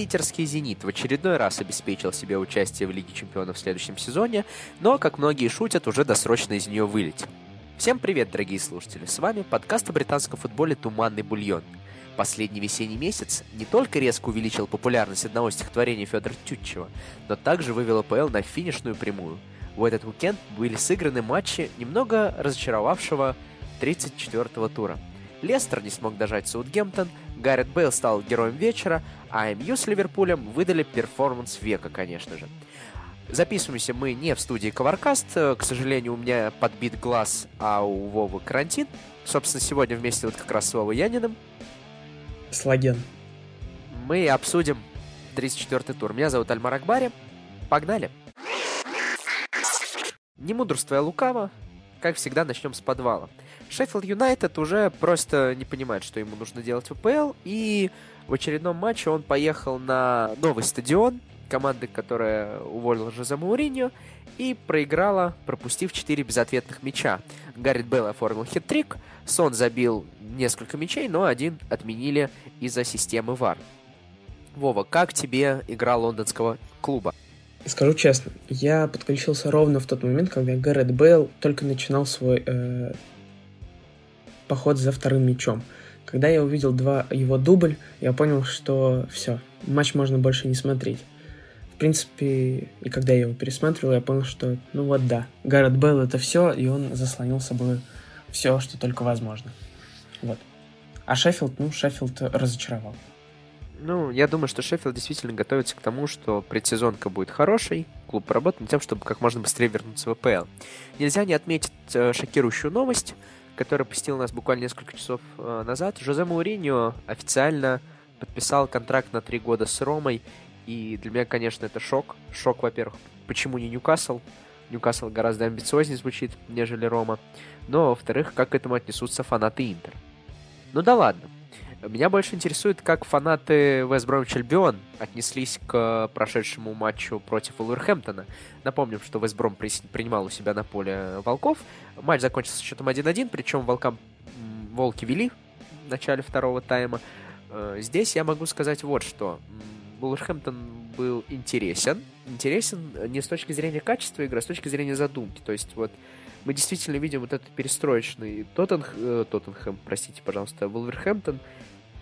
питерский «Зенит» в очередной раз обеспечил себе участие в Лиге чемпионов в следующем сезоне, но, как многие шутят, уже досрочно из нее вылетел. Всем привет, дорогие слушатели! С вами подкаст о британском футболе «Туманный бульон». Последний весенний месяц не только резко увеличил популярность одного стихотворения Федора Тютчева, но также вывел АПЛ на финишную прямую. В этот уикенд были сыграны матчи немного разочаровавшего 34-го тура. Лестер не смог дожать Саутгемптон, Гаррет Бейл стал героем вечера, а МЮ с Ливерпулем выдали перформанс века, конечно же. Записываемся мы не в студии Коваркаст. К сожалению, у меня подбит глаз, а у Вовы карантин. Собственно, сегодня вместе вот как раз с Вовой Яниным. Слаген. Мы обсудим 34-й тур. Меня зовут Альмар Акбари. Погнали! Не мудрствуя лукаво, как всегда, начнем с подвала. Шеффилд Юнайтед уже просто не понимает, что ему нужно делать в ПЛ, и в очередном матче он поехал на новый стадион, команды, которая уволила Жозе Мауриньо, и проиграла, пропустив 4 безответных мяча. Гаррит Белл оформил хит-трик, Сон забил несколько мячей, но один отменили из-за системы VAR. Вова, как тебе игра лондонского клуба? Скажу честно, я подключился ровно в тот момент, когда Гаррет Бейл только начинал свой э, поход за вторым мячом. Когда я увидел два его дубль, я понял, что все, матч можно больше не смотреть принципе, и когда я его пересматривал, я понял, что, ну вот да, Гаррет Белл это все, и он заслонил собой все, что только возможно. Вот. А Шеффилд, ну, Шеффилд разочаровал. Ну, я думаю, что Шеффилд действительно готовится к тому, что предсезонка будет хорошей, клуб поработает над тем, чтобы как можно быстрее вернуться в АПЛ. Нельзя не отметить э, шокирующую новость, которая посетила нас буквально несколько часов э, назад. Жозе Мауриньо официально подписал контракт на три года с Ромой и для меня, конечно, это шок. Шок, во-первых, почему не Ньюкасл? Ньюкасл гораздо амбициознее звучит, нежели Рома. Но, во-вторых, как к этому отнесутся фанаты Интер. Ну да ладно. Меня больше интересует, как фанаты Вест Бромвич Альбион отнеслись к прошедшему матчу против Уолверхэмптона. Напомним, что Вест Бром принимал у себя на поле Волков. Матч закончился счетом 1-1, причем Волкам Волки вели в начале второго тайма. Э, здесь я могу сказать вот что. Вулверхэмптон был интересен. Интересен не с точки зрения качества игры, а с точки зрения задумки. То есть вот мы действительно видим вот этот перестроечный Тоттенх... Э, Тоттенхэм, простите, пожалуйста, Вулверхэмптон,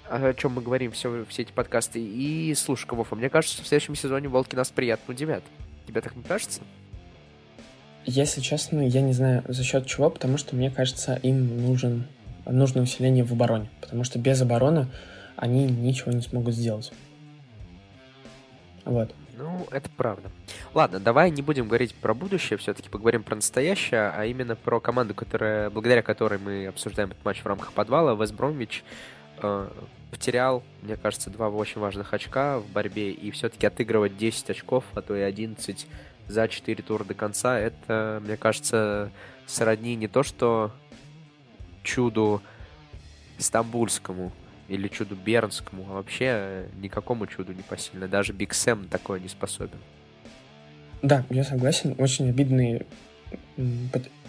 о чем мы говорим все, все эти подкасты. И слушай, Вов, мне кажется, в следующем сезоне Волки нас приятно удивят. Тебе так не кажется? Если честно, я не знаю за счет чего, потому что мне кажется, им нужен нужно усиление в обороне, потому что без обороны они ничего не смогут сделать. Вот. Ну, это правда. Ладно, давай не будем говорить про будущее, все-таки поговорим про настоящее, а именно про команду, которая, благодаря которой мы обсуждаем этот матч в рамках подвала. Вест Бромвич э, потерял, мне кажется, два очень важных очка в борьбе, и все-таки отыгрывать 10 очков, а то и 11 за 4 тура до конца, это, мне кажется, сродни не то что чуду стамбульскому, или чуду Бернскому, а вообще никакому чуду не посильно. Даже Биг Сэм такое не способен. Да, я согласен. Очень обидные,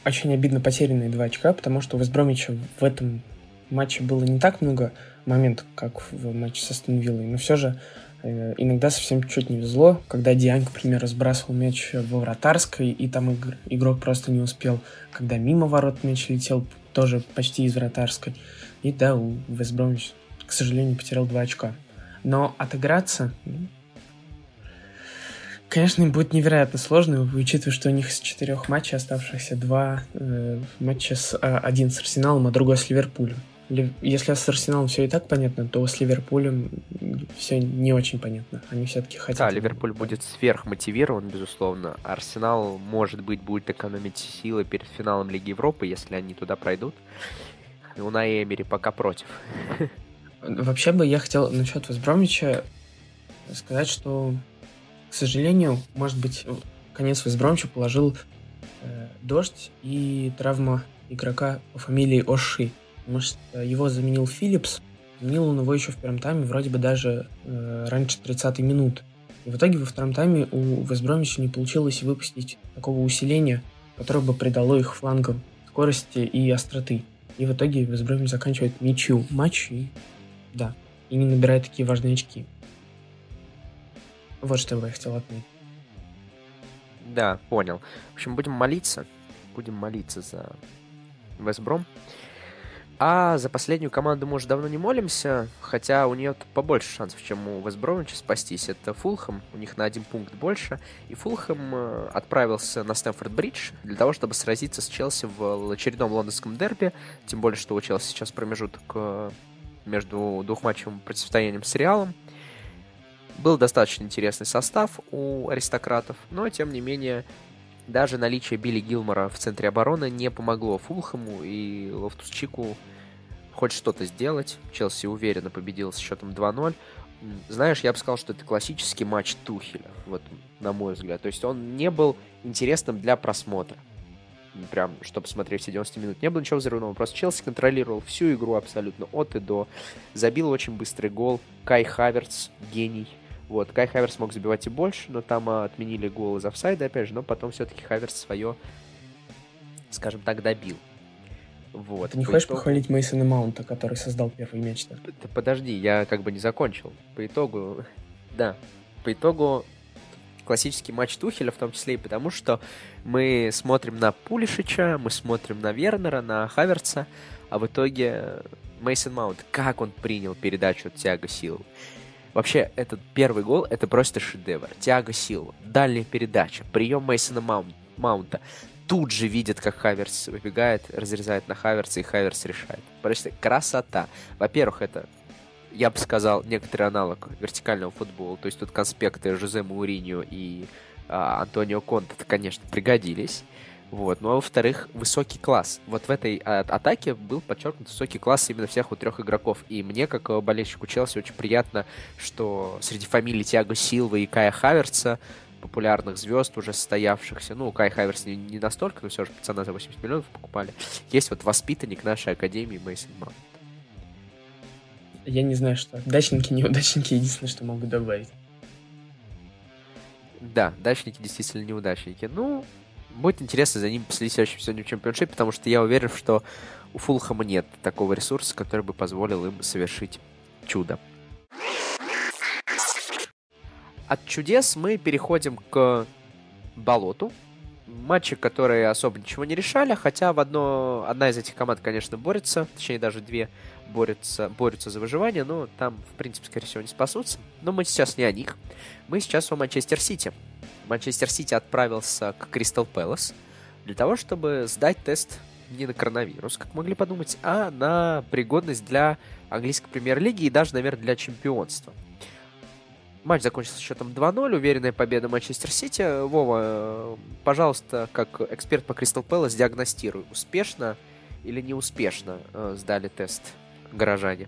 очень обидно потерянные два очка, потому что у Вестбромича в этом матче было не так много моментов, как в матче со Стенвиллой, но все же э, иногда совсем чуть не везло, когда Диань, к примеру, сбрасывал мяч во вратарской, и там игр, игрок просто не успел, когда мимо ворот мяч летел, тоже почти из вратарской. И да, у Вестбромича к сожалению, потерял два очка. Но отыграться, ну, конечно, им будет невероятно сложно, учитывая, что у них с четырех матчей оставшихся два э, матча с, э, один с Арсеналом, а другой с Ливерпулем. Если с Арсеналом все и так понятно, то с Ливерпулем все не очень понятно. Они все-таки хотят... Да, Ливерпуль будет сверхмотивирован, безусловно. Арсенал, может быть, будет экономить силы перед финалом Лиги Европы, если они туда пройдут. У Наэмери пока против. Вообще бы я хотел насчет Весбромича сказать, что, к сожалению, может быть, конец Весбромича положил э, дождь и травма игрока по фамилии Оши. Потому что его заменил Филлипс. Заменил он его еще в первом тайме, вроде бы даже э, раньше 30-й минут. И в итоге во втором тайме у Весбромича не получилось выпустить такого усиления, которое бы придало их флангам скорости и остроты. И в итоге Весбромич заканчивает ничью матч и да, и не набирает такие важные очки. Вот что я хотел отметить. Да, понял. В общем, будем молиться. Будем молиться за Весбром. А за последнюю команду мы уже давно не молимся, хотя у нее побольше шансов, чем у Вестбромича спастись. Это Фулхэм, у них на один пункт больше. И Фулхэм э, отправился на Стэнфорд-Бридж для того, чтобы сразиться с Челси в очередном лондонском дерби. Тем более, что у Челси сейчас промежуток э, между двухматчевым противостоянием с Реалом. Был достаточно интересный состав у аристократов, но, тем не менее, даже наличие Билли Гилмора в центре обороны не помогло Фулхэму и Лофтус Чику хоть что-то сделать. Челси уверенно победил с счетом 2-0. Знаешь, я бы сказал, что это классический матч Тухеля, вот на мой взгляд. То есть он не был интересным для просмотра. Прям, чтобы смотреть все 90 минут. Не было ничего взрывного. Просто Челси контролировал всю игру абсолютно от и до. Забил очень быстрый гол. Кай Хаверц, гений. Вот, Кай Хаверс мог забивать и больше, но там а, отменили гол из офсайда, опять же, но потом все-таки Хаверс свое, скажем так, добил. Вот. Ты не по хочешь итогу... похвалить Мейсона Маунта, который создал первый мяч? Подожди, я как бы не закончил. По итогу, да, по итогу классический матч Тухеля, в том числе и потому, что мы смотрим на Пулишича, мы смотрим на Вернера, на Хаверца, а в итоге Мейсон Маунт, как он принял передачу от Тиаго Силы. Вообще, этот первый гол — это просто шедевр. Тиаго Силва, дальняя передача, прием Мейсона Маунт, Маунта. Тут же видит, как Хаверс выбегает, разрезает на Хаверса, и Хаверс решает. Просто красота. Во-первых, это, я бы сказал, некоторый аналог вертикального футбола. То есть тут конспекты Жозе Мауриньо и а, Антонио Конте, конечно, пригодились. Вот. Ну а во-вторых, высокий класс. Вот в этой а, атаке был подчеркнут высокий класс именно всех вот трех игроков. И мне, как болельщику Челси, очень приятно, что среди фамилий Тиаго Силва и Кая Хаверца популярных звезд, уже состоявшихся, ну, Кай Хаверс не, не настолько, но все же пацана за 80 миллионов покупали, есть вот воспитанник нашей академии Мейсон Маунт. Я не знаю, что. Дачники, неудачники, единственное, что могу добавить. Да, дачники действительно неудачники. Ну, будет интересно за ним последить сезоне в чемпионшипе, потому что я уверен, что у Фулхэма нет такого ресурса, который бы позволил им совершить чудо. От чудес мы переходим к болоту. Матчи, которые особо ничего не решали, хотя в одно, одна из этих команд, конечно, борется, точнее даже две борются, борются за выживание, но там, в принципе, скорее всего, не спасутся. Но мы сейчас не о них. Мы сейчас о Манчестер Сити. Манчестер Сити отправился к Кристал Пэлас для того, чтобы сдать тест не на коронавирус, как могли подумать, а на пригодность для английской премьер-лиги и даже, наверное, для чемпионства. Матч закончился счетом 2-0, уверенная победа Манчестер Сити. Вова, пожалуйста, как эксперт по Кристал Пэлас, диагностируй, успешно или неуспешно э, сдали тест горожане?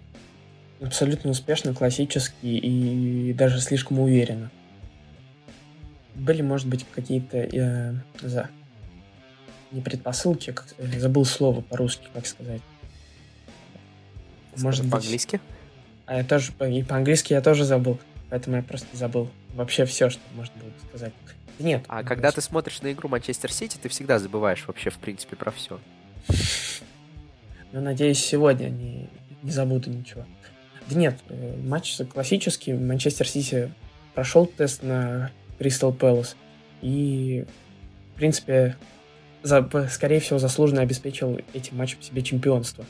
Абсолютно успешно, классический и даже слишком уверенно были, может быть, какие-то э, за не предпосылки, как, э, забыл слово по-русски, как сказать. Может быть... По-английски? А я тоже, и по-английски я тоже забыл, поэтому я просто забыл вообще все, что можно было сказать. Нет. А когда просто... ты смотришь на игру Манчестер Сити, ты всегда забываешь вообще, в принципе, про все. Ну, надеюсь, сегодня не, не забуду ничего. Да нет, э, матч классический. Манчестер Сити прошел тест на Кристал Пэлас. И, в принципе, за, скорее всего, заслуженно обеспечил этим матчем себе чемпионство.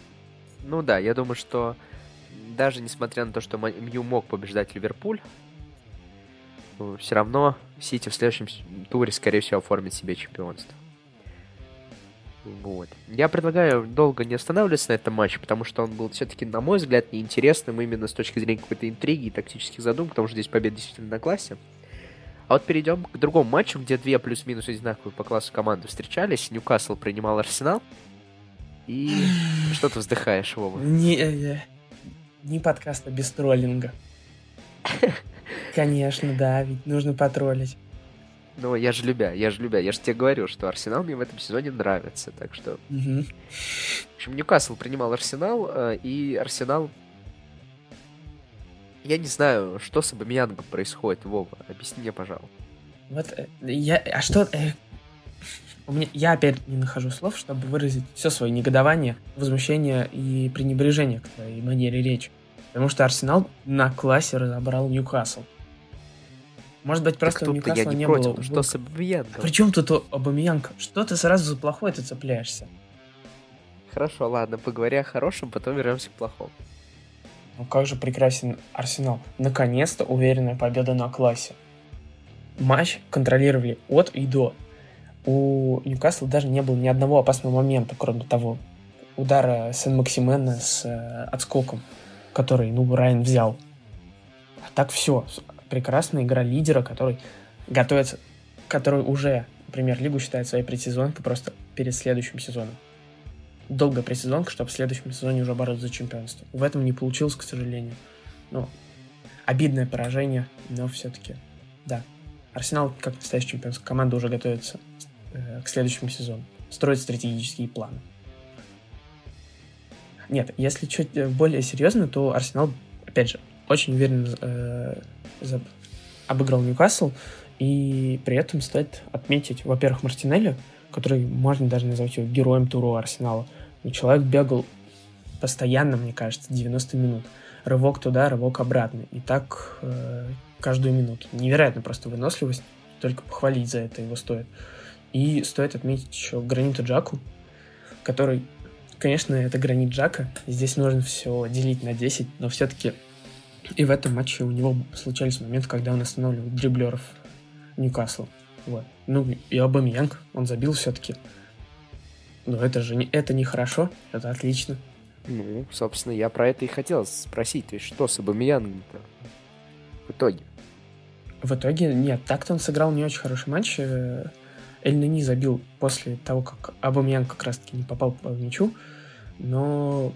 Ну да, я думаю, что даже несмотря на то, что Мью мог побеждать Ливерпуль, все равно Сити в следующем туре, скорее всего, оформит себе чемпионство. Вот. Я предлагаю долго не останавливаться на этом матче, потому что он был все-таки, на мой взгляд, неинтересным именно с точки зрения какой-то интриги и тактических задумок, потому что здесь победа действительно на классе. А вот перейдем к другому матчу, где две плюс-минус одинаковые по классу команды встречались. Ньюкасл принимал Арсенал. И что ты вздыхаешь, Вова? Не, не, не подкаста без троллинга. Конечно, да, ведь нужно потроллить. Ну, я же любя, я же любя. Я же тебе говорю, что Арсенал мне в этом сезоне нравится, так что... Угу. В общем, Ньюкасл принимал Арсенал, э, и Арсенал я не знаю, что с Абамиянгом происходит, Вова. Объясни мне, пожалуйста. Вот э, я... А что... У меня, я опять не нахожу слов, чтобы выразить все свое негодование, возмущение и пренебрежение к твоей манере речи. Потому что Арсенал на классе разобрал Ньюкасл. Может быть, просто у Ньюкасла не, не против, было... Что с? А при чем тут Абамиянг? Что ты сразу за плохое-то цепляешься? Хорошо, ладно, поговори о хорошем, потом вернемся к плохому. Ну как же прекрасен Арсенал. Наконец-то уверенная победа на классе. Матч контролировали от и до. У Ньюкасла даже не было ни одного опасного момента, кроме того удара Сен-Максимена с э, отскоком, который, ну, Райан взял. А так все. Прекрасная игра лидера, который готовится, который уже премьер-лигу считает своей предсезонкой просто перед следующим сезоном. Долгая предсезонка, чтобы в следующем сезоне уже бороться за чемпионство. В этом не получилось, к сожалению. Ну, обидное поражение, но все-таки, да. Арсенал, как настоящая чемпионская команда, уже готовится к следующему сезону. Строит стратегические планы. Нет, если чуть э, более серьезно, то Арсенал, опять же, очень уверенно э, обыграл Ньюкасл, и при этом стоит отметить, во-первых, Мартинелли, который можно даже назвать его героем тура Арсенала. Но человек бегал постоянно, мне кажется, 90 минут. Рывок туда, рывок обратно. И так э, каждую минуту. Невероятно просто выносливость. Только похвалить за это его стоит. И стоит отметить еще Граниту Джаку, который, конечно, это гранит Джака. Здесь нужно все делить на 10, но все-таки и в этом матче у него случались моменты, когда он останавливал дриблеров Ньюкасла. Вот. Ну, и Абамьянг, он забил все-таки. Но это же не, это не хорошо, это отлично. Ну, собственно, я про это и хотел спросить. То есть, что с Абамиянгом-то в итоге? В итоге, нет, так-то он сыграл не очень хороший матч. Эль Нани забил после того, как Абамьян как раз-таки не попал по мячу. Но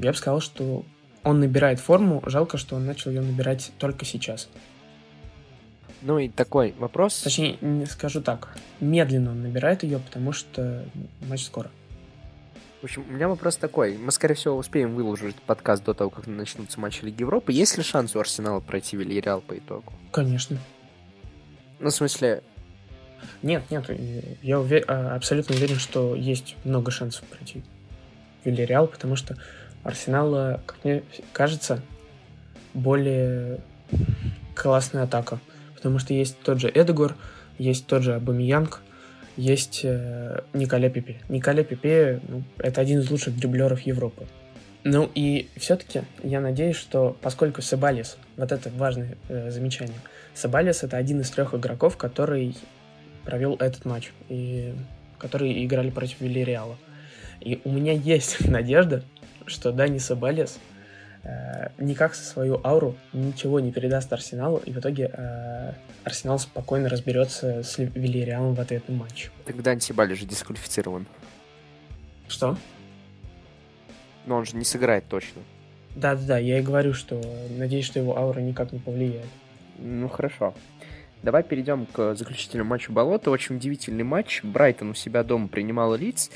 я бы сказал, что он набирает форму. Жалко, что он начал ее набирать только сейчас. Ну и такой вопрос. Точнее, не скажу так. Медленно он набирает ее, потому что матч скоро. В общем, у меня вопрос такой. Мы, скорее всего, успеем выложить подкаст до того, как начнутся матчи Лиги Европы. Есть ли шанс у Арсенала пройти Вильяреал по итогу? Конечно. Ну, в смысле... Нет, нет, я увер... А, абсолютно уверен, что есть много шансов пройти Вильяреал, потому что Арсенал, как мне кажется, более классная атака. Потому что есть тот же Эдегор, есть тот же Абамиянг, есть э, Николя Пепе. Николя Пепе ну, это один из лучших дриблеров Европы. Ну и все-таки я надеюсь, что поскольку Сабалис, вот это важное э, замечание, Сабалис это один из трех игроков, который провел этот матч, и которые играли против Вильяреала. И у меня есть надежда, что Дани Сабалис э, никак со свою ауру ничего не передаст Арсеналу, и в итоге э, Арсенал спокойно разберется с Вильяреалом в ответном матче. Тогда Антибали же дисквалифицирован. Что? Но он же не сыграет точно. Да-да-да, я и говорю, что надеюсь, что его аура никак не повлияет. Ну, хорошо. Давай перейдем к заключительному матчу Болота. Очень удивительный матч. Брайтон у себя дома принимал лиц.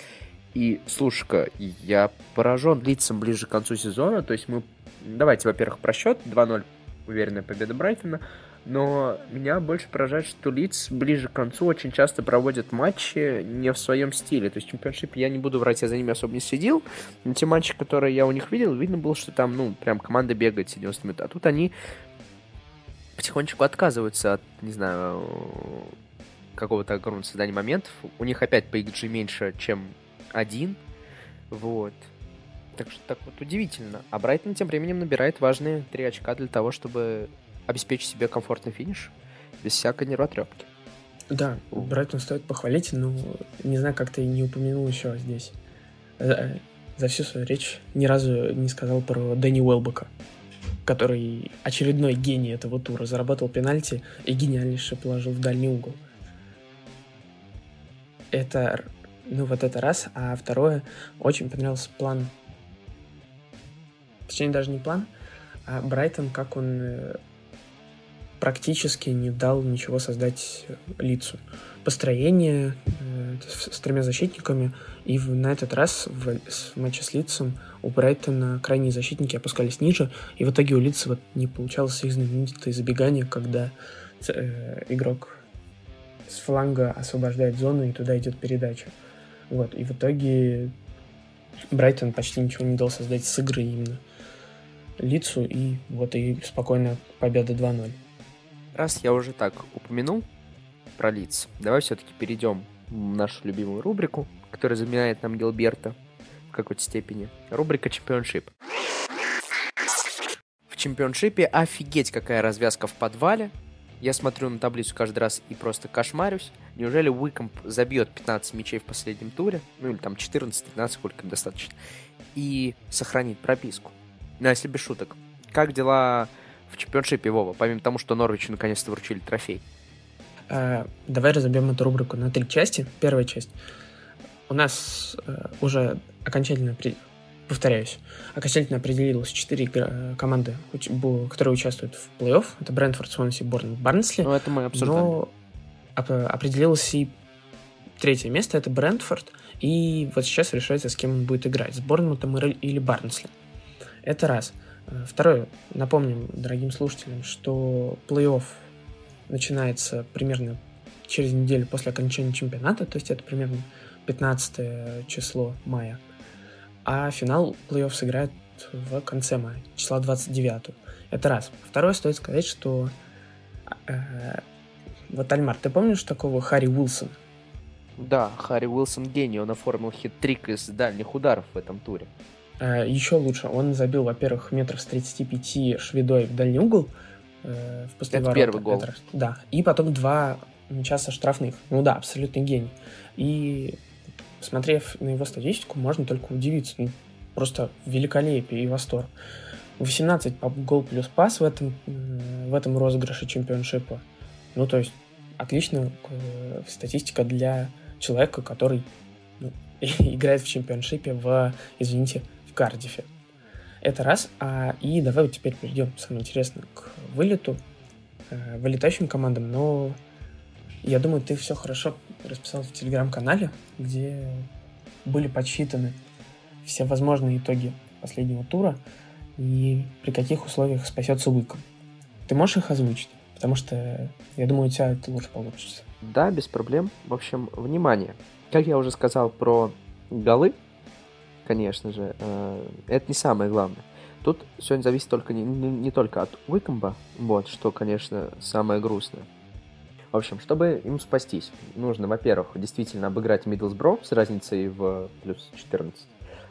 И, слушай-ка, я поражен лицом ближе к концу сезона. То есть мы... Давайте, во-первых, про счет. 2-0 уверенная победа Брайтона. Но меня больше поражает, что Лиц ближе к концу очень часто проводят матчи не в своем стиле. То есть чемпионшип я не буду врать, я за ними особо не следил. Но те матчи, которые я у них видел, видно было, что там, ну, прям команда бегает 90 минут. А тут они потихонечку отказываются от, не знаю, какого-то огромного создания моментов. У них опять по XG меньше, чем один. Вот. Так что так вот удивительно. А Брайтон тем временем набирает важные три очка для того, чтобы обеспечить себе комфортный финиш без всякой нервотрепки. Да, Брайтон стоит похвалить, но не знаю, как ты не упомянул еще здесь. За, за всю свою речь ни разу не сказал про Дэнни Уэлбека, который очередной гений этого тура, заработал пенальти и гениальнейше положил в дальний угол. Это, ну вот это раз, а второе, очень понравился план, точнее даже не план, а Брайтон, как он э, практически не дал ничего создать лицу. Построение э, с тремя защитниками, и в, на этот раз в, в матче с лицом у Брайтона крайние защитники опускались ниже, и в итоге у лица вот не получалось их знаменитое забегание, когда э, игрок с фланга освобождает зону, и туда идет передача. Вот, и в итоге Брайтон почти ничего не дал создать с игры именно лицу, и вот и спокойная победа 2-0. Раз я уже так упомянул про лиц, давай все-таки перейдем в нашу любимую рубрику, которая заменяет нам Гилберта в какой-то степени. Рубрика «Чемпионшип». В чемпионшипе офигеть какая развязка в подвале. Я смотрю на таблицу каждый раз и просто кошмарюсь. Неужели Уикомп забьет 15 мячей в последнем туре? Ну или там 14-15, сколько достаточно. И сохранит прописку. Ну, а если без шуток. Как дела в чемпионшипе Вова, помимо того, что Норвичу наконец-то вручили трофей? А, давай разобьем эту рубрику на три части. Первая часть. У нас а, уже окончательно, повторяюсь, окончательно определилось четыре э, команды, которые участвуют в плей-офф. Это Брентфорд, Свонси, Борн, Барнсли. Ну, это мы обсуждали. Но определилось и третье место, это Брентфорд. И вот сейчас решается, с кем он будет играть, с Борнмутом или Барнсли. Это раз. Э, второе. Напомним дорогим слушателям, что плей-офф начинается примерно через неделю после окончания чемпионата, то есть это примерно 15 число мая. А финал плей-офф сыграет в конце мая, числа 29. Это раз. Второе, стоит сказать, что э, вот, Альмар, ты помнишь такого Харри Уилсона? Да, Харри Уилсон гений, он оформил хит-трик из дальних ударов в этом туре. Э, еще лучше, он забил, во-первых, метров с 35 шведой в дальний угол. Э, в Это первый гол. Это, да, и потом два мяча со штрафных. Ну да, абсолютный гений. И смотрев на его статистику, можно только удивиться. Ну, просто великолепие и восторг. 18 гол плюс пас в этом, в этом розыгрыше чемпионшипа. Ну, то есть, отличная э, статистика для человека, который ну, играет в чемпионшипе в, извините, Кардифе. Это раз. А, и давай вот теперь перейдем, самое интересное, к вылету, э, вылетающим командам. Но я думаю, ты все хорошо расписал в телеграм-канале, где были подсчитаны все возможные итоги последнего тура и при каких условиях спасется Луком. Ты можешь их озвучить? Потому что я думаю, у тебя это лучше получится. Да, без проблем. В общем, внимание. Как я уже сказал про голы, конечно же, э, это не самое главное. Тут сегодня зависит только не, не, не только от Уикомба, вот, что, конечно, самое грустное. В общем, чтобы им спастись, нужно, во-первых, действительно обыграть Миддлсбро с разницей в плюс 14.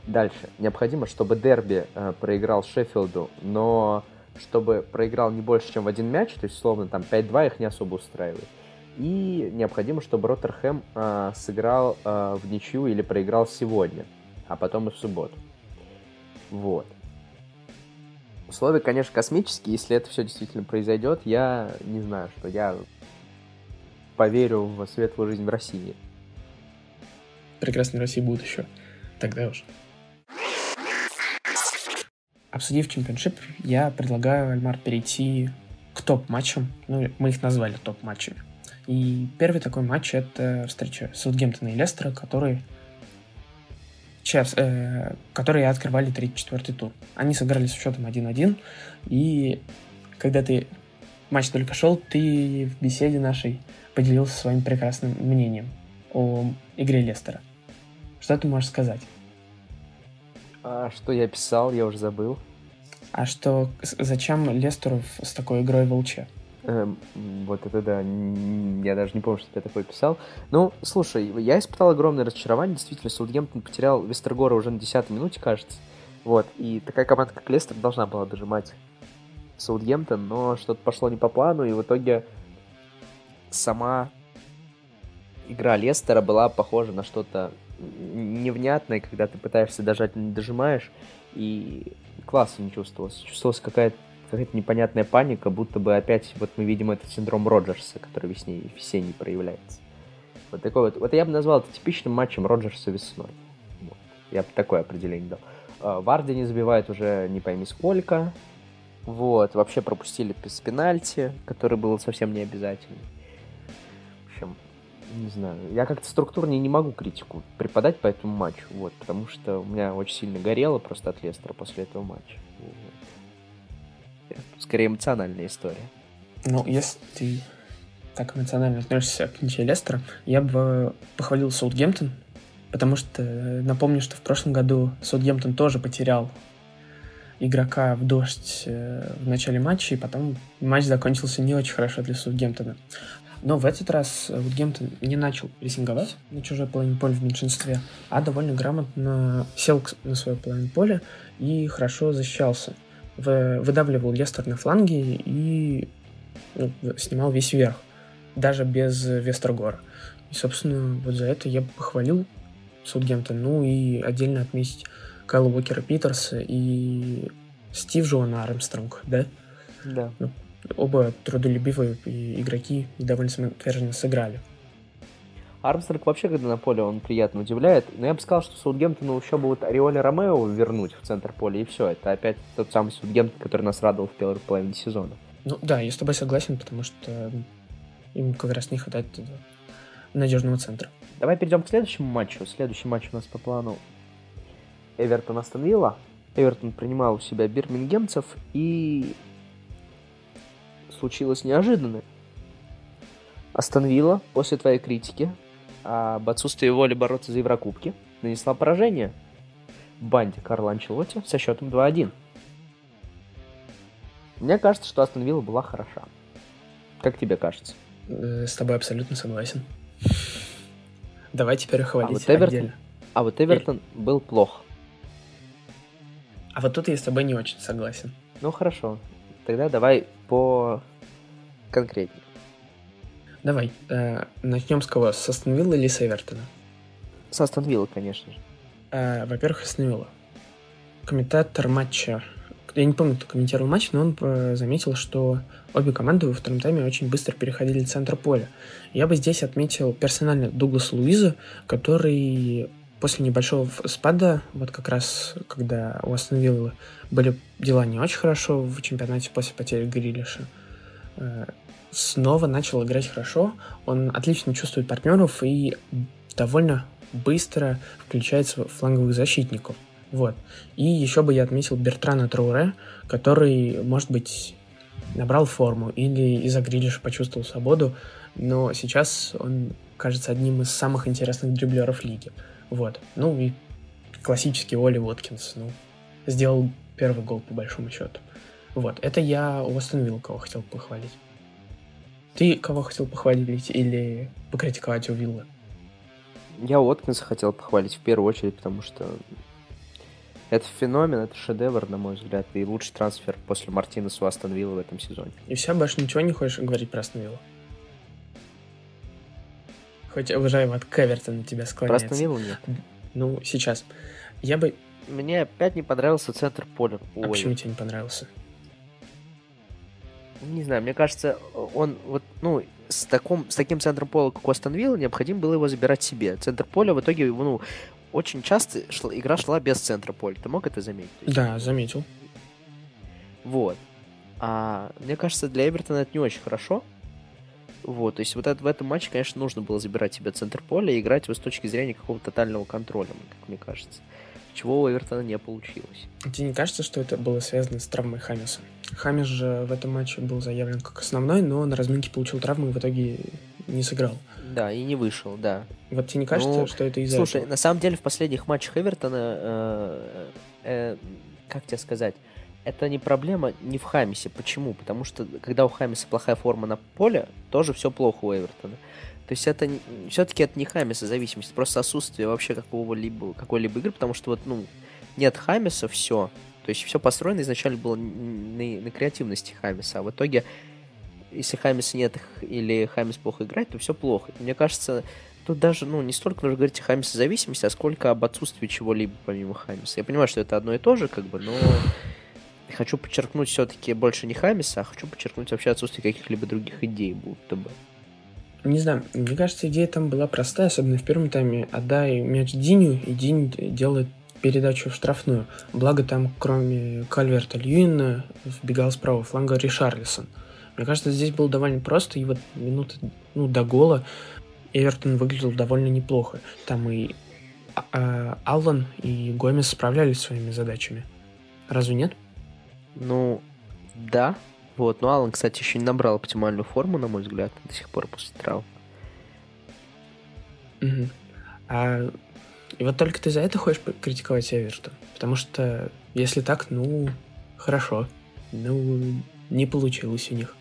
Дальше. Необходимо, чтобы Дерби э, проиграл Шеффилду, но чтобы проиграл не больше, чем в один мяч, то есть, словно там 5-2 их не особо устраивает. И необходимо, чтобы Роттерхэм э, сыграл э, в ничью или проиграл сегодня а потом и в субботу. Вот. Условия, конечно, космические. Если это все действительно произойдет, я не знаю, что я поверю в светлую жизнь в России. Прекрасной России будет еще. Тогда уж. Обсудив чемпионшип, я предлагаю, Альмар, перейти к топ-матчам. Ну, мы их назвали топ-матчами. И первый такой матч — это встреча Саутгемптона и Лестера, который час, э, которые открывали 34-й тур. Они сыграли с счетом 1-1, и когда ты матч только шел, ты в беседе нашей поделился своим прекрасным мнением о игре Лестера. Что ты можешь сказать? А что я писал, я уже забыл. А что, зачем Лестеру с такой игрой в ЛЧ? Эм, вот это да, я даже не помню, что я такое писал. Ну, слушай, я испытал огромное разочарование. Действительно, Саутгемптон потерял Вестергора уже на 10 минуте, кажется. Вот, и такая команда, как Лестер, должна была дожимать Саутгемптон, но что-то пошло не по плану, и в итоге сама игра Лестера была похожа на что-то невнятное, когда ты пытаешься дожать, не дожимаешь, и класса не чувствовалось. Чувствовалась какая-то какая-то непонятная паника, будто бы опять вот мы видим этот синдром Роджерса, который весне, весенний проявляется. Вот такой вот. Вот я бы назвал это типичным матчем Роджерса весной. Вот. Я бы такое определение дал. А, Варди не забивает уже не пойми сколько. Вот. Вообще пропустили с пенальти, который был совсем не обязательный. В общем, не знаю. Я как-то структурнее не могу критику преподать по этому матчу. Вот. Потому что у меня очень сильно горело просто от Лестера после этого матча. Вот скорее эмоциональная история. Ну, если ты так эмоционально относишься к ничьей Лестера, я бы похвалил игрока в дождь э, в начале матча, и потом матч закончился не очень хорошо для Саутгемптона. Но в этот раз Саутгемптон не начал прессинговать на чужой половине поля в меньшинстве, а довольно грамотно сел на свою половину поля и хорошо защищался. Выдавливал Лестер на фланге и ну, снимал весь верх, даже без Вестергора. И, собственно, вот за это я бы похвалил Саутгемптон. Ну и отдельно отметить Кайла Уокера Питерса и Стив Джона Армстронг, да? Да. Ну, оба трудолюбивые игроки довольно самоотверженно сыграли. Армстронг вообще, когда на поле, он приятно удивляет. Но я бы сказал, что Саутгемптону еще бы вот Ореоли Ромео вернуть в центр поля, и все. Это опять тот самый Саутгемптон, который нас радовал в первой половине сезона. Ну да, я с тобой согласен, потому что им как раз не хватает надежного центра. Давай перейдем к следующему матчу. Следующий матч у нас по плану Эвертон Астон Вилла. Эвертон принимал у себя бирмингемцев, и случилось неожиданное. Астон Вилла после твоей критики об отсутствии воли бороться за Еврокубки нанесла поражение банде Карла Анчелотти со счетом 2-1. Мне кажется, что Астон Вилла была хороша. Как тебе кажется? Э, с тобой абсолютно согласен. Давай теперь хвалить а вот Эвертон, отдельно. А вот Эвертон Эль. был плох. А вот тут я с тобой не очень согласен. Ну хорошо. Тогда давай по конкретнее. Давай. Э, начнем с кого? С Астон Вилла или с Эвертона? С Астон Вилла, конечно же. Э, во-первых, Астон Вилла. Комментатор матча я не помню, кто комментировал матч, но он э, заметил, что обе команды во втором тайме очень быстро переходили в центр поля. Я бы здесь отметил персонально Дугласа Луиза, который после небольшого спада, вот как раз когда у Астон Виллы были дела не очень хорошо в чемпионате после потери Грилиша, э, снова начал играть хорошо. Он отлично чувствует партнеров и довольно быстро включается в фланговых защитников. Вот. И еще бы я отметил Бертрана Трауре, который, может быть, набрал форму или из-за Грилиша почувствовал свободу, но сейчас он кажется одним из самых интересных дриблеров лиги. Вот. Ну и классический Оли Уоткинс, ну, сделал первый гол по большому счету. Вот, это я у Астон кого хотел похвалить. Ты кого хотел похвалить или покритиковать у Виллы? Я Уоткинса хотел похвалить в первую очередь, потому что это феномен, это шедевр, на мой взгляд, и лучший трансфер после Мартинеса у Астон Вилла в этом сезоне. И все, больше ничего не хочешь говорить про Астон Виллу? Хоть уже вот Кевертон на тебя склоняется. Про Астон Виллу нет. Ну, сейчас. Я бы... Мне опять не понравился центр поля. А почему тебе не понравился? Не знаю, мне кажется, он вот, ну, с, таком, с таким центром поля, как у Астон Вилла, необходимо было его забирать себе. Центр поля в итоге, ну, очень часто шла, игра шла без центра поля. Ты мог это заметить? Да, заметил. Вот. А мне кажется, для Эвертона это не очень хорошо. Вот, то есть вот это, в этом матче, конечно, нужно было забирать себе центр поля и играть его с точки зрения какого-то тотального контроля, как мне кажется. Чего у Эвертона не получилось. Тебе не кажется, что это было связано с травмой Хамиса? Хамис же в этом матче был заявлен как основной, но на разминке получил травму и в итоге не сыграл. Да, и не вышел, да. Вот тебе не кажется, ну, что это из-за Слушай, этого? на самом деле в последних матчах Эвертона, э, э, как тебе сказать, это не проблема не в Хамисе. Почему? Потому что когда у Хамиса плохая форма на поле, тоже все плохо у Эвертона. То есть это все-таки это не Хамиса зависимость, просто отсутствие вообще какого-либо какой-либо игры, потому что вот ну нет Хамиса, все. То есть все построено изначально было на, на креативности Хамиса, а в итоге если Хамиса нет или Хамис плохо играет, то все плохо. Мне кажется, тут даже, ну, не столько нужно говорить о Хамисе зависимости, а сколько об отсутствии чего-либо помимо Хамиса. Я понимаю, что это одно и то же, как бы, но хочу подчеркнуть все-таки больше не Хамиса, а хочу подчеркнуть вообще отсутствие каких-либо других идей, будто бы. Не знаю, мне кажется, идея там была простая, особенно в первом тайме. Отдай мяч Диню, и Динь делает передачу в штрафную. Благо там, кроме Кальверта Льюина, вбегал справа фланга Ришарлисон. Мне кажется, здесь было довольно просто, и вот минуты ну, до гола Эвертон выглядел довольно неплохо. Там и э, Аллан, и Гомес справлялись своими задачами. Разве нет? Ну, да. Вот, но Аллан, кстати, еще не набрал оптимальную форму, на мой взгляд, до сих пор после травм. Угу. А и вот только ты за это хочешь критиковать Эвертон? Потому что, если так, ну, хорошо. Ну, не получилось у них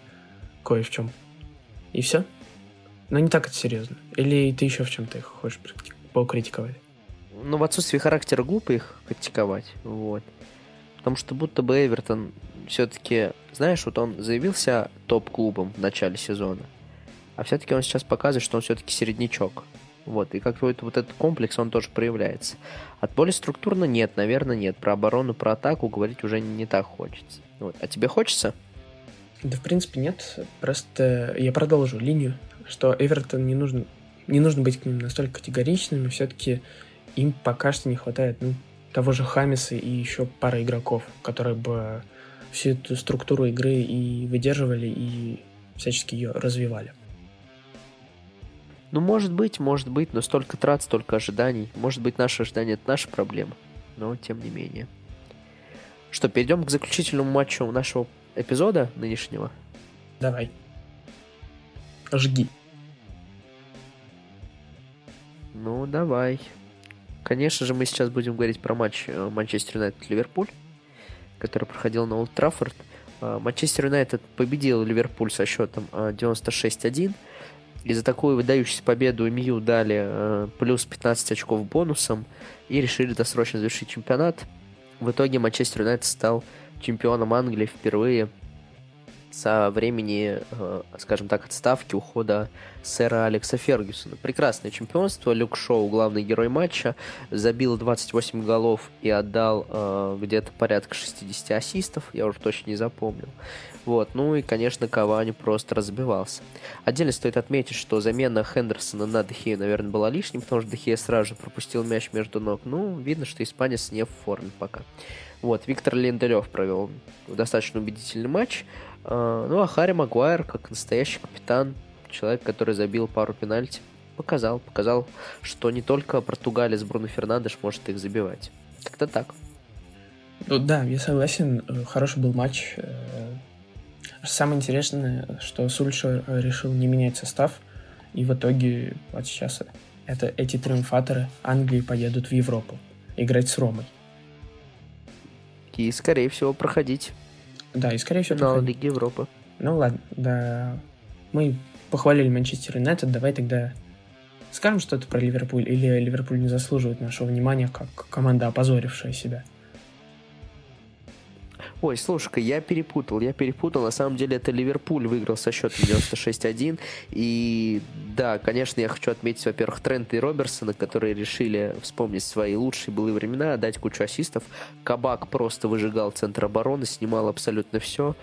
кое в чем. И все? Но не так это серьезно. Или ты еще в чем-то их хочешь покритиковать? Ну, в отсутствии характера глупо их критиковать. Вот. Потому что будто бы Эвертон все-таки, знаешь, вот он заявился топ-клубом в начале сезона, а все-таки он сейчас показывает, что он все-таки середнячок. Вот, и как-то вот этот комплекс, он тоже проявляется. От более структурно нет, наверное, нет. Про оборону, про атаку говорить уже не так хочется. Вот. А тебе хочется? Да, в принципе, нет. Просто я продолжу линию, что Эвертон не нужно, не нужно быть к ним настолько категоричными. Все-таки им пока что не хватает ну, того же Хамиса и еще пара игроков, которые бы всю эту структуру игры и выдерживали, и всячески ее развивали. Ну, может быть, может быть, но столько трат, столько ожиданий. Может быть, наши ожидания — это наша проблема. Но, тем не менее. Что, перейдем к заключительному матчу нашего эпизода нынешнего? Давай. Жги. Ну, давай. Конечно же, мы сейчас будем говорить про матч э, Манчестер Юнайтед-Ливерпуль, который проходил на Олд Траффорд. Э, Манчестер Юнайтед победил Ливерпуль со счетом 96-1. Э, и за такую выдающуюся победу МЮ дали плюс 15 очков бонусом и решили досрочно завершить чемпионат. В итоге Манчестер Юнайтед стал чемпионом Англии впервые со времени, э, скажем так, отставки, ухода сэра Алекса Фергюсона. Прекрасное чемпионство. Люк Шоу, главный герой матча, забил 28 голов и отдал э, где-то порядка 60 ассистов. Я уже точно не запомнил. Вот. Ну и, конечно, Кавани просто разбивался. Отдельно стоит отметить, что замена Хендерсона на Дехея, наверное, была лишней, потому что Дехея сразу же пропустил мяч между ног. Ну, видно, что испанец не в форме пока. Вот, Виктор Ленделев провел достаточно убедительный матч. А, ну, а Харри Магуайр, как настоящий капитан, человек, который забил пару пенальти, показал, показал, что не только португалец Бруно Фернандеш может их забивать. Как-то так. Ну да, я согласен, хороший был матч. Э, самое интересное, что Сульшер решил не менять состав, и в итоге вот сейчас это, эти триумфаторы Англии поедут в Европу играть с Ромой. И, скорее всего, проходить. Да, и, скорее всего, Финал Лиги Европы. Ну ладно, да. Мы похвалили Манчестер Юнайтед, давай тогда скажем что-то про Ливерпуль, или Ливерпуль не заслуживает нашего внимания, как команда, опозорившая себя? Ой, слушай-ка, я перепутал, я перепутал. На самом деле это Ливерпуль выиграл со счетом 96-1. И да, конечно, я хочу отметить, во-первых, Трента и Роберсона, которые решили вспомнить свои лучшие былые времена, отдать кучу ассистов. Кабак просто выжигал центр обороны, снимал абсолютно все.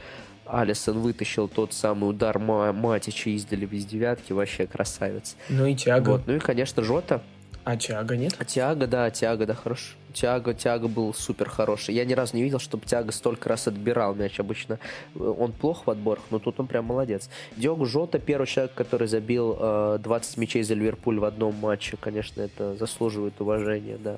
Алисон вытащил тот самый удар Матича издали без девятки, вообще красавец. Ну и Тиаго. Вот. Ну и, конечно, Жота. А Тиаго нет? А Тиаго, да, Тиаго, да, хорош. Тиаго, Тиаго был супер хороший. Я ни разу не видел, чтобы Тиаго столько раз отбирал мяч. Обычно э, он плох в отборах, но тут он прям молодец. Диогу Жота, первый человек, который забил э, 20 мячей за Ливерпуль в одном матче. Конечно, это заслуживает уважения, да.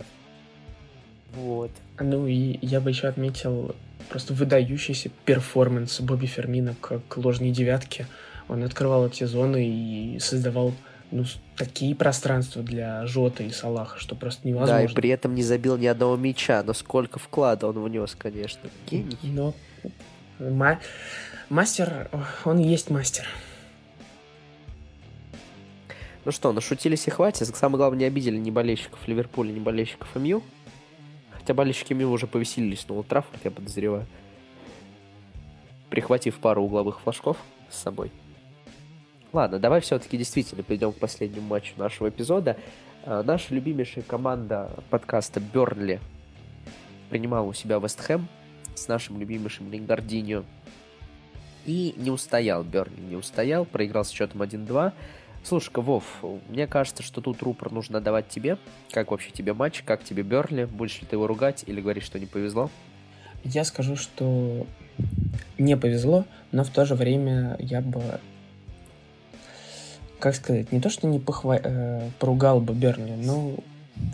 Вот. Ну и я бы еще отметил просто выдающийся перформанс Бобби Фермина как ложной девятки. Он открывал эти зоны и создавал ну, такие пространства для Жота и Салаха, что просто невозможно. Да, и при этом не забил ни одного мяча, но сколько вклада он внес, конечно. Гений. Но ма- мастер, он есть мастер. Ну что, нашутились и хватит. Самое главное, не обидели ни болельщиков Ливерпуля, ни болельщиков МЮ. Хотя болельщики МЮ уже повеселились на Ултрафорд, я подозреваю. Прихватив пару угловых флажков с собой. Ладно, давай все-таки действительно перейдем к последнему матчу нашего эпизода. А, наша любимейшая команда подкаста Бернли принимала у себя Вест Хэм с нашим любимейшим Лингардиньо. И не устоял Бернли, не устоял, проиграл с счетом 1-2. Слушай-ка, Вов, мне кажется, что тут рупор нужно давать тебе. Как вообще тебе матч, как тебе Бернли? Будешь ли ты его ругать или говорить, что не повезло? Я скажу, что не повезло, но в то же время я бы как сказать, не то, что не похва... э, поругал бы Берли, но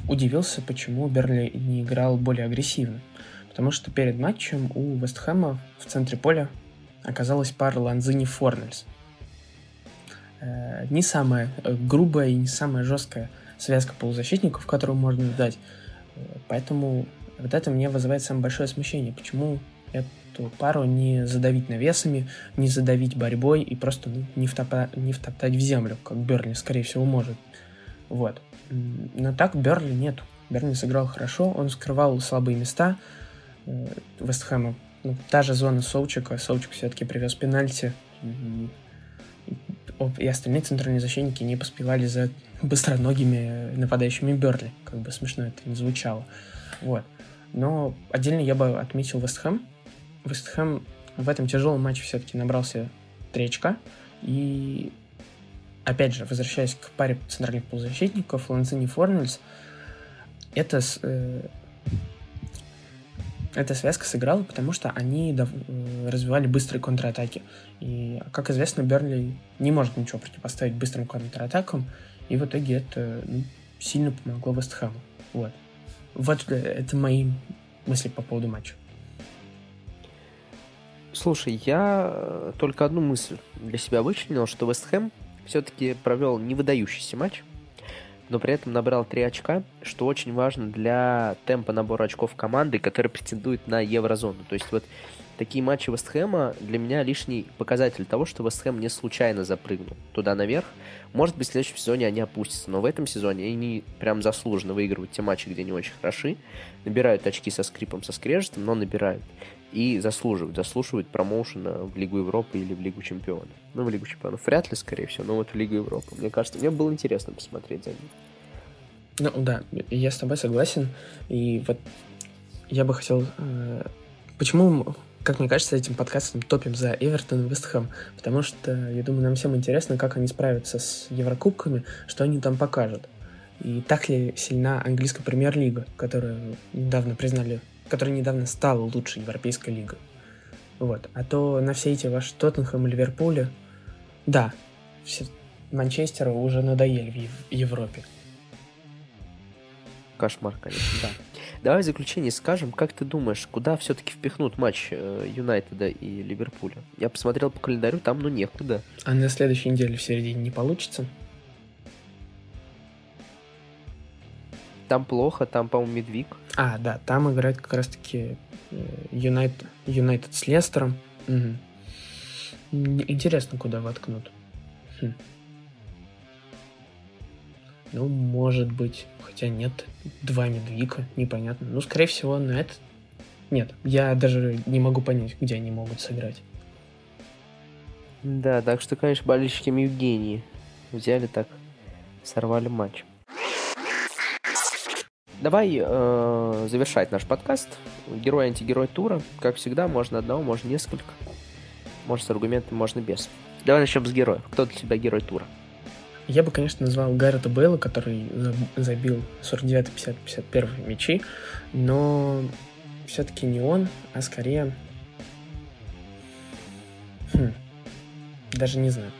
удивился, почему Берли не играл более агрессивно. Потому что перед матчем у Вестхэма в центре поля оказалась пара Ланзини Форнельс. Э, не самая э, грубая и не самая жесткая связка полузащитников, которую можно дать. Э, поэтому вот это мне вызывает самое большое смущение. Почему эту эту пару не задавить навесами, не задавить борьбой и просто ну, не, втопа, не втоптать в землю, как Берли, скорее всего, может. Вот. Но так Берли нет. Берли сыграл хорошо, он скрывал слабые места э, Вестхэма. Ну, та же зона Соучика. Соучик все-таки привез пенальти. И, остальные центральные защитники не поспевали за быстроногими нападающими Берли. Как бы смешно это не звучало. Вот. Но отдельно я бы отметил Вестхэм. В этом тяжелом матче все-таки набрался 3 очка. И опять же, возвращаясь к паре центральных полузащитников, Ланцини Форнельс, это, э, эта связка сыграла, потому что они дов- э, развивали быстрые контратаки. И, как известно, Берли не может ничего противопоставить быстрым контратакам, и в итоге это ну, сильно помогло Вестхэму. Вот. Вот э, это мои мысли по поводу матча. Слушай, я э, только одну мысль для себя вычленил, что Вест Хэм все-таки провел невыдающийся матч, но при этом набрал 3 очка, что очень важно для темпа набора очков команды, которая претендует на еврозону. То есть вот такие матчи Вестхэма для меня лишний показатель того, что Вестхэм не случайно запрыгнул туда наверх. Может быть, в следующем сезоне они опустятся, но в этом сезоне они прям заслуженно выигрывают те матчи, где не очень хороши, набирают очки со скрипом, со скрежетом, но набирают. И заслуживают, заслуживают промоушена в Лигу Европы или в Лигу Чемпионов. Ну, в Лигу Чемпионов вряд ли, скорее всего, но вот в Лигу Европы. Мне кажется, мне было интересно посмотреть за ним. Ну да, я с тобой согласен. И вот я бы хотел... Э, почему как мне кажется, этим подкастом топим за Эвертон и Вестхэм, потому что, я думаю, нам всем интересно, как они справятся с Еврокубками, что они там покажут. И так ли сильна английская премьер-лига, которую недавно признали, которая недавно стала лучшей европейской лигой. Вот. А то на все эти ваши Тоттенхэм и Ливерпули, да, все Манчестеру уже надоели в Европе. Кошмар, конечно, да. Давай в заключение скажем, как ты думаешь, куда все-таки впихнут матч э, Юнайтеда и Ливерпуля? Я посмотрел по календарю, там ну некуда. А на следующей неделе в середине не получится? Там плохо, там, по-моему, Медвиг. А, да, там играет как раз-таки Юнайтед, Юнайтед с Лестером. Угу. Интересно, куда воткнут. Хм. Ну, может быть. Хотя нет, два медвика, непонятно. Ну, скорее всего, на это... Нет, я даже не могу понять, где они могут сыграть. Да, так что, конечно, болельщики Евгении взяли так, сорвали матч. Давай э, завершать наш подкаст. Герой-антигерой тура. Как всегда, можно одного, можно несколько. Может с аргументами, можно без. Давай начнем с героя. Кто для тебя герой тура? Я бы, конечно, назвал Гаррета Бейла, который забил 49, 50, 51 мячи, но все-таки не он, а скорее... Хм. Даже не знаю.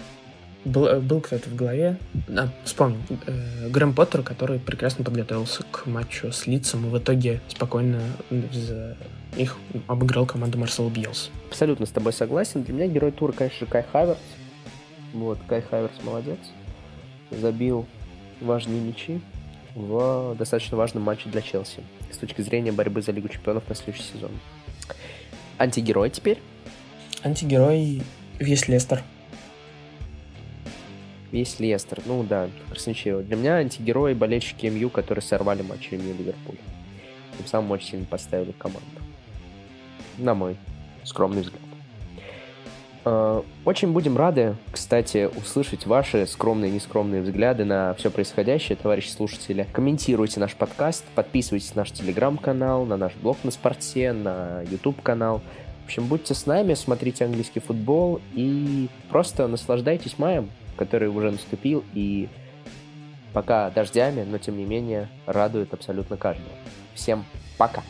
Был, был кто-то в голове. А, вспомнил. Э, Грэм Поттер, который прекрасно подготовился к матчу с Лицом и в итоге спокойно за их обыграл команду Марсел Бьелс. Абсолютно с тобой согласен. Для меня герой тура, конечно, Кай Хаверс. Вот, Кай Хаверс молодец забил важные мячи в достаточно важном матче для Челси с точки зрения борьбы за Лигу Чемпионов на следующий сезон. Антигерой теперь? Антигерой весь Лестер. Весь Лестер, ну да, красноречиво. Для меня антигерои болельщики МЮ, которые сорвали матч МЮ Ливерпуль. Тем самым очень сильно поставили команду. На мой скромный взгляд. Э, очень будем рады, кстати, услышать ваши скромные и нескромные взгляды на все происходящее, товарищи слушатели. Комментируйте наш подкаст, подписывайтесь на наш телеграм-канал, на наш блог на спорте, на YouTube-канал. В общем, будьте с нами, смотрите английский футбол и просто наслаждайтесь маем, который уже наступил и пока дождями, но тем не менее радует абсолютно каждого. Всем пока!